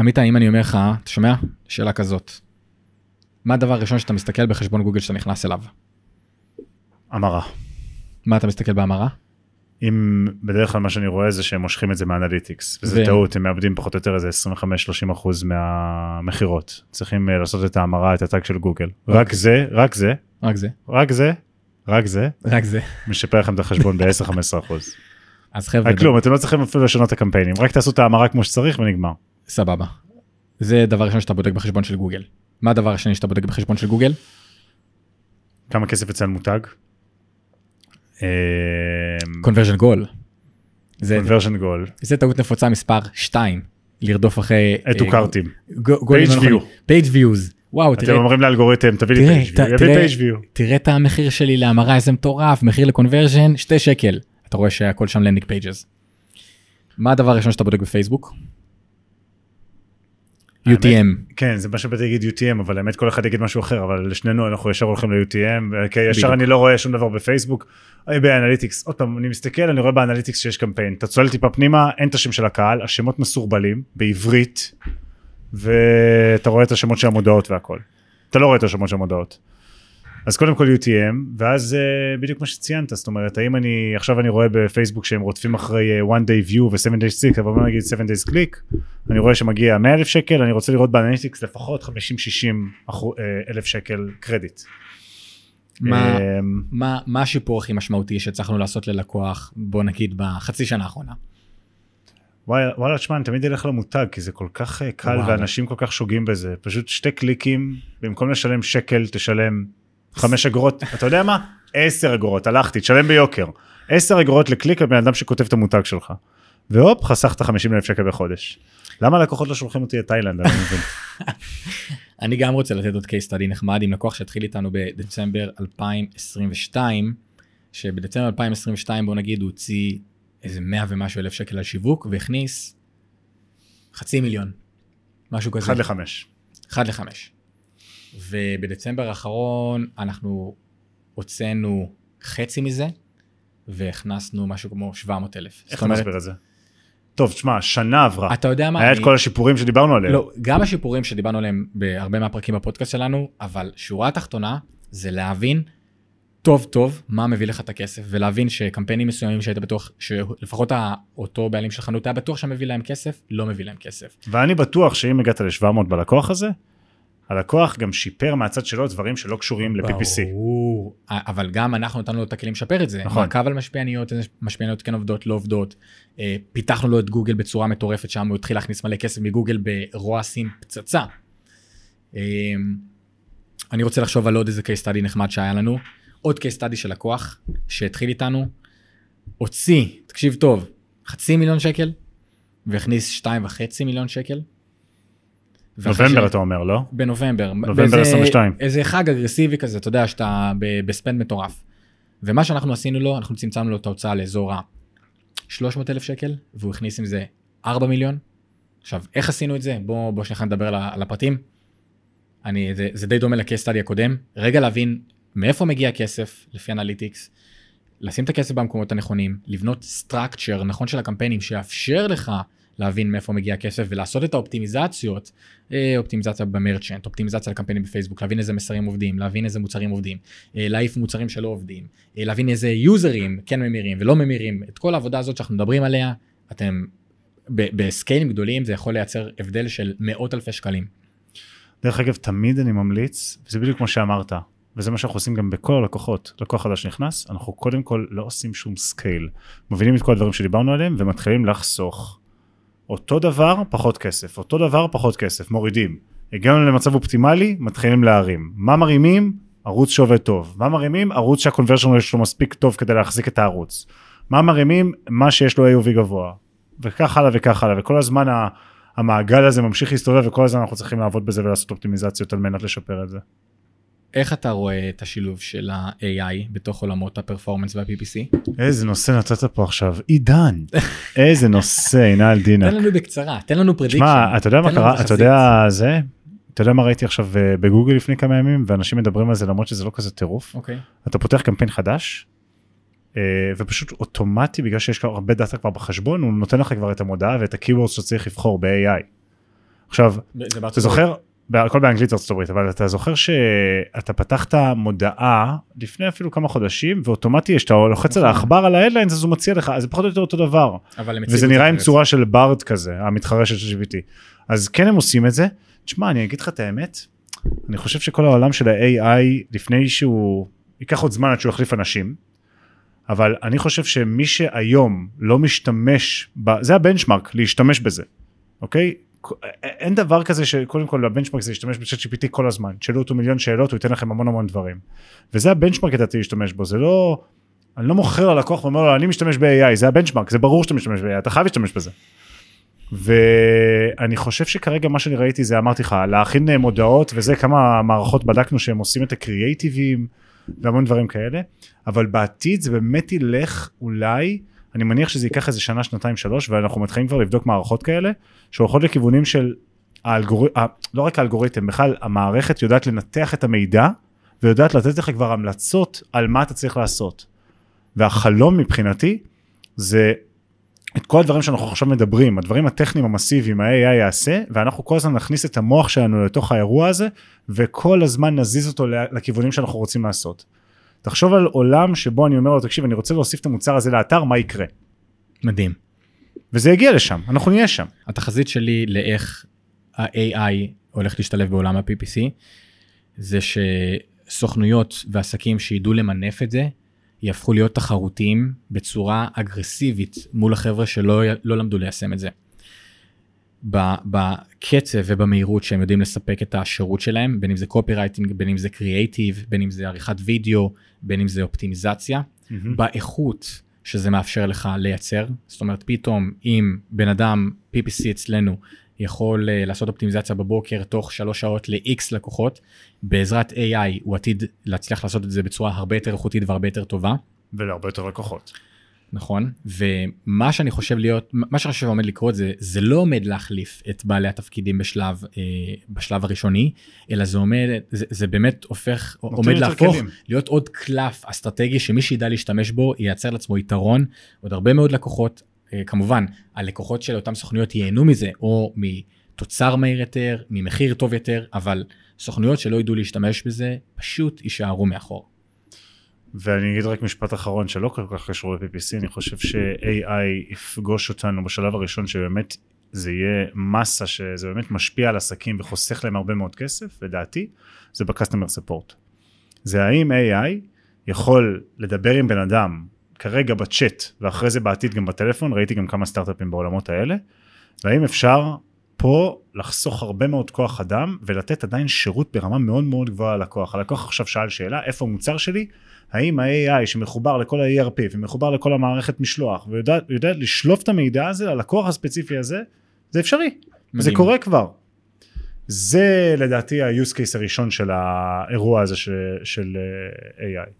עמית, אם אני אומר לך, אתה שומע? שאלה כזאת. מה הדבר הראשון שאתה מסתכל בחשבון גוגל שאתה נכנס אליו? המרה. מה אתה מסתכל בהמרה? אם בדרך כלל מה שאני רואה זה שהם מושכים את זה מאנליטיקס, וזה ו- טעות, הם מאבדים פחות או יותר איזה 25-30 אחוז מהמכירות. צריכים אה, לעשות את ההמרה, את ה tag של גוגל. רק אוקיי. זה, רק זה, רק זה. רק זה, רק זה, רק זה. משפר לכם את החשבון ב-10-15 אחוז. אז חבר'ה, רק כלום, אתם לא צריכים אפילו לשנות את הקמפיינים, רק תעשו את ההמרה כמו שצריך ונגמר. סבבה. זה דבר ראשון שאתה בודק בחשבון של גוגל. מה הדבר השני שאתה בודק בחשבון של גוגל? כמה כסף על מותג? conversion goal. זה, conversion goal, זה טעות נפוצה מספר 2, לרדוף אחרי... Add to cart ים. Page view. Page views. וואו, אתם תראה, אומרים לאלגוריתם, תביא לי view, יביא תראה. את המחיר שלי להמרה איזה מטורף, מחיר ל conversion 2 שקל. אתה רואה שהכל שם landing pages. מה הדבר הראשון שאתה בודק בפייסבוק? UTM. כן, זה מה שבאתי להגיד UTM, אבל האמת כל אחד יגיד משהו אחר, אבל לשנינו אנחנו ישר הולכים ל-UTM, כי ישר. אני לא רואה שום דבר בפייסבוק. אוי, באנליטיקס, עוד פעם, אני מסתכל, אני רואה באנליטיקס שיש קמפיין, אתה צולל טיפה פנימה, אין את השם של הקהל, השמות מסורבלים, בעברית, ואתה רואה את השמות של המודעות והכל. אתה לא רואה את השמות של המודעות. אז קודם כל UTM, ואז אה, בדיוק מה שציינת, זאת אומרת, האם אני, עכשיו אני רואה בפייסבוק שהם רודפים אחרי אה, one day view ו-7 days click, אבל בוא נגיד 7 days click, אני רואה שמגיע 100 אלף שקל, אני רוצה לראות באנליטיקס לפחות 50-60 אחו- אה, אלף שקל קרדיט. מה- אה, מה מה השיפור הכי משמעותי שהצלחנו לעשות ללקוח, בוא נגיד בחצי שנה האחרונה? וואלה, תשמע, אני תמיד אלך למותג, כי זה כל כך קל וואלה. ואנשים כל כך שוגים בזה. פשוט שתי קליקים, במקום לשלם שקל, תשלם חמש אגורות, אתה יודע מה? עשר אגורות, הלכתי, תשלם ביוקר. עשר אגורות לקליק על בן אדם שכותב את המותג שלך. והופ, חסכת 50 אלף שקל בחודש. למה הלקוחות לא שולחים אותי לתאילנד? אני מבין. אני גם רוצה לתת עוד case study נחמד עם לקוח שהתחיל איתנו בדצמבר 2022, שבדצמבר 2022 בוא נגיד הוא הוציא איזה 100 ומשהו אלף שקל על שיווק והכניס חצי מיליון, משהו כזה. אחד לחמש. 1 ל-5. ובדצמבר האחרון אנחנו הוצאנו חצי מזה והכנסנו משהו כמו 700 אלף. איך אתה מסביר את זה? טוב, תשמע, שנה עברה. אתה יודע מה? היה את אני- כל השיפורים שדיברנו עליהם. לא, גם השיפורים שדיברנו עליהם בהרבה מהפרקים בפודקאסט שלנו, אבל שורה התחתונה זה להבין טוב טוב מה מביא לך את הכסף ולהבין שקמפיינים מסוימים שהיית בטוח שלפחות אותו בעלים של חנות היה בטוח שמביא להם כסף לא מביא להם כסף. ואני בטוח שאם הגעת ל-700 בלקוח הזה, הלקוח גם שיפר מהצד שלו דברים שלא קשורים ל-PPC. ברור. אבל גם אנחנו נתנו לו את הכלים לשפר את זה. נכון. מעקב על משפיעניות, משפיעניות כן עובדות, לא עובדות. פיתחנו לו את גוגל בצורה מטורפת, שם הוא התחיל להכניס מלא כסף מגוגל ברועסים פצצה. אה, אני רוצה לחשוב על עוד איזה case study נחמד שהיה לנו. עוד case study של לקוח שהתחיל איתנו, הוציא, תקשיב טוב, חצי מיליון שקל, והכניס שתיים וחצי מיליון שקל. נובמבר ש- אתה אומר, לא? בנובמבר. נובמבר באיזה- 22. איזה חג אגרסיבי כזה, אתה יודע, שאתה בספנד מטורף. ומה שאנחנו עשינו לו, אנחנו צמצמנו לו את ההוצאה לאזור ה-300 אלף שקל, והוא הכניס עם זה 4 מיליון. עכשיו, איך עשינו את זה? בוא, בוא שנייה נדבר על, הפרטים. אני, זה, זה די דומה ל case study הקודם. רגע להבין מאיפה מגיע הכסף לפי אנליטיקס, לשים את הכסף במקומות הנכונים, לבנות structure נכון של הקמפיינים שיאפשר לך להבין מאיפה מגיע הכסף ולעשות את האופטימיזציות, אה, אופטימיזציה ב Merchant, אופטימיזציה לקמפיינים בפייסבוק, להבין איזה מסרים עובדים, להבין איזה מוצרים עובדים, אה, להעיף מוצרים שלא עובדים, אה, להבין איזה יוזרים כן ממירים ולא ממירים, את כל העבודה הזאת שאנחנו מדברים עליה, אתם בסקיילים גדולים זה יכול לייצר הבדל של מאות אלפי שקלים. דרך אגב, תמיד אני ממליץ, וזה בדיוק כמו שאמרת, וזה מה שאנחנו עושים גם בכל הלקוחות. לקוח חדש נכנס, אנחנו קודם כל לא עושים שום scale. מבינים את כל הדברים שדיברנו עליהם ומתחילים לחסוך. אותו דבר, פחות כסף. אותו דבר, פחות כסף. מורידים. הגענו למצב אופטימלי, מתחילים להרים. מה מרימים? ערוץ שעובד טוב. מה מרימים? ערוץ שה conversion שלו מספיק טוב כדי להחזיק את הערוץ. מה מרימים? מה שיש לו AOV גבוה. וכך הלאה וכך הלאה. וכל הזמן. המעגל הזה ממשיך להסתובב וכל הזמן אנחנו צריכים לעבוד בזה ולעשות אופטימיזציות על מנת לשפר את זה. איך אתה רואה את השילוב של ה-AI בתוך עולמות ה performance וה-PPC? איזה נושא נתת פה עכשיו, עידן, איזה נושא, הנה על דינה. תן לנו בקצרה, תן לנו prediction. שמע, אתה יודע מה קרה, אתה. יודע זה, אתה יודע מה ראיתי עכשיו אה, בגוגל לפני כמה ימים ואנשים מדברים על זה למרות שזה לא כזה טירוף. אוקיי. אתה פותח קמפיין חדש אה, ופשוט אוטומטי בגלל שיש כבר הרבה דאטה כבר בחשבון הוא נותן לך כבר את המודעה ואת ה-keywords שאתה צריך לבחור ב-AI. עכשיו, אתה זוכר, הכל באנגלית ארצות הברית, אבל אתה זוכר שאתה פתחת מודעה לפני אפילו כמה חודשים, ואוטומטי כשאתה לוחץ על נכון. העכבר על ה headlines אז הוא מציע לך, אז זה פחות או יותר אותו דבר. וזה נראה עם. צורה של בארד כזה, המתחרה של GPT. אז כן הם עושים את זה. תשמע, אני אגיד לך את האמת, אני חושב שכל העולם של ה-AI, לפני שהוא, ייקח עוד זמן עד שהוא יחליף אנשים, אבל אני חושב שמי שהיום לא משתמש, ב, זה הבנצ'מארק, להשתמש בזה, אוקיי? אין דבר כזה שקודם כל הבנצ'מארק זה להשתמש בצ'אט GPT כל הזמן, תשאלו אותו מיליון שאלות, הוא ייתן לכם המון המון דברים. וזה הבנצ'מארק לדעתי להשתמש בו, זה לא, אני לא מוכר ללקוח ואומר לו אני משתמש ב-AI, זה הבנצ'מארק, זה ברור שאתה משתמש ב-AI, אתה חייב להשתמש בזה. ואני חושב שכרגע מה שאני ראיתי זה אמרתי לך להכין אה, מודעות וזה כמה מערכות בדקנו שהם עושים את הקריאייטיבים והמון דברים כאלה אבל בעתיד זה באמת ילך אולי אני מניח שזה ייקח איזה שנה שנתיים שלוש ואנחנו מתחילים כבר לבדוק מערכות כאלה שהולכות לכיוונים של האלגור... לא רק האלגוריתם בכלל המערכת יודעת לנתח את המידע ויודעת לתת לך כבר המלצות על מה אתה צריך לעשות. והחלום מבחינתי זה את כל הדברים שאנחנו עכשיו מדברים, הדברים הטכניים המסיביים ה-AI יעשה, ואנחנו כל הזמן נכניס את המוח שלנו לתוך האירוע הזה, וכל הזמן נזיז אותו לכיוונים שאנחנו רוצים לעשות. תחשוב על עולם שבו אני אומר לו, תקשיב, אני רוצה להוסיף את המוצר הזה לאתר, מה יקרה? מדהים. וזה יגיע לשם, אנחנו נהיה שם. התחזית שלי לאיך ה-AI הולך להשתלב בעולם ה-PPC, זה שסוכנויות ועסקים שידעו למנף את זה, יהפכו להיות תחרותיים בצורה אגרסיבית מול החבר'ה שלא לא למדו ליישם את זה. בקצב ובמהירות שהם יודעים לספק את השירות שלהם, בין אם זה קופי רייטינג, בין אם זה קריאייטיב, בין אם זה עריכת וידאו, בין אם זה אופטימיזציה, באיכות שזה מאפשר לך לייצר. זאת אומרת, פתאום אם בן אדם PPC אצלנו יכול uh, לעשות אופטימיזציה בבוקר תוך שלוש שעות ל-X לקוחות, בעזרת AI הוא עתיד להצליח לעשות את זה בצורה הרבה יותר איכותית והרבה יותר טובה. ולהרבה יותר לקוחות. נכון ומה שאני חושב להיות מה שאני חושב עומד לקרות זה זה לא עומד להחליף את בעלי התפקידים בשלב אה, בשלב הראשוני אלא זה עומד זה, זה באמת הופך עומד להפוך כלים. להיות עוד קלף אסטרטגי שמי שידע להשתמש בו ייצר לעצמו יתרון עוד הרבה מאוד לקוחות אה, כמובן הלקוחות של אותם סוכנויות ייהנו מזה או מתוצר מהיר יותר ממחיר טוב יותר אבל סוכנויות שלא ידעו להשתמש בזה פשוט יישארו מאחור. ואני אגיד רק משפט אחרון שלא כל כך קשור ל-PPC, אני חושב ש-AI יפגוש אותנו בשלב הראשון שבאמת זה יהיה מסה שזה באמת משפיע על עסקים וחוסך להם הרבה מאוד כסף, לדעתי, זה ב-customer support. זה האם AI יכול לדבר עם בן אדם כרגע בצ'אט ואחרי זה בעתיד גם בטלפון, ראיתי גם כמה סטארט-אפים בעולמות האלה, והאם אפשר פה לחסוך הרבה מאוד כוח אדם ולתת עדיין שירות ברמה מאוד מאוד גבוהה ללקוח. הלקוח עכשיו שאל שאלה, איפה המוצר שלי? האם ה-AI שמחובר לכל ה-ERP ומחובר לכל המערכת משלוח ויודע יודע לשלוף את המידע הזה ללקוח הספציפי הזה, זה אפשרי. מדהים. זה קורה כבר. זה לדעתי ה-use case הראשון של האירוע הזה של, של אה, AI.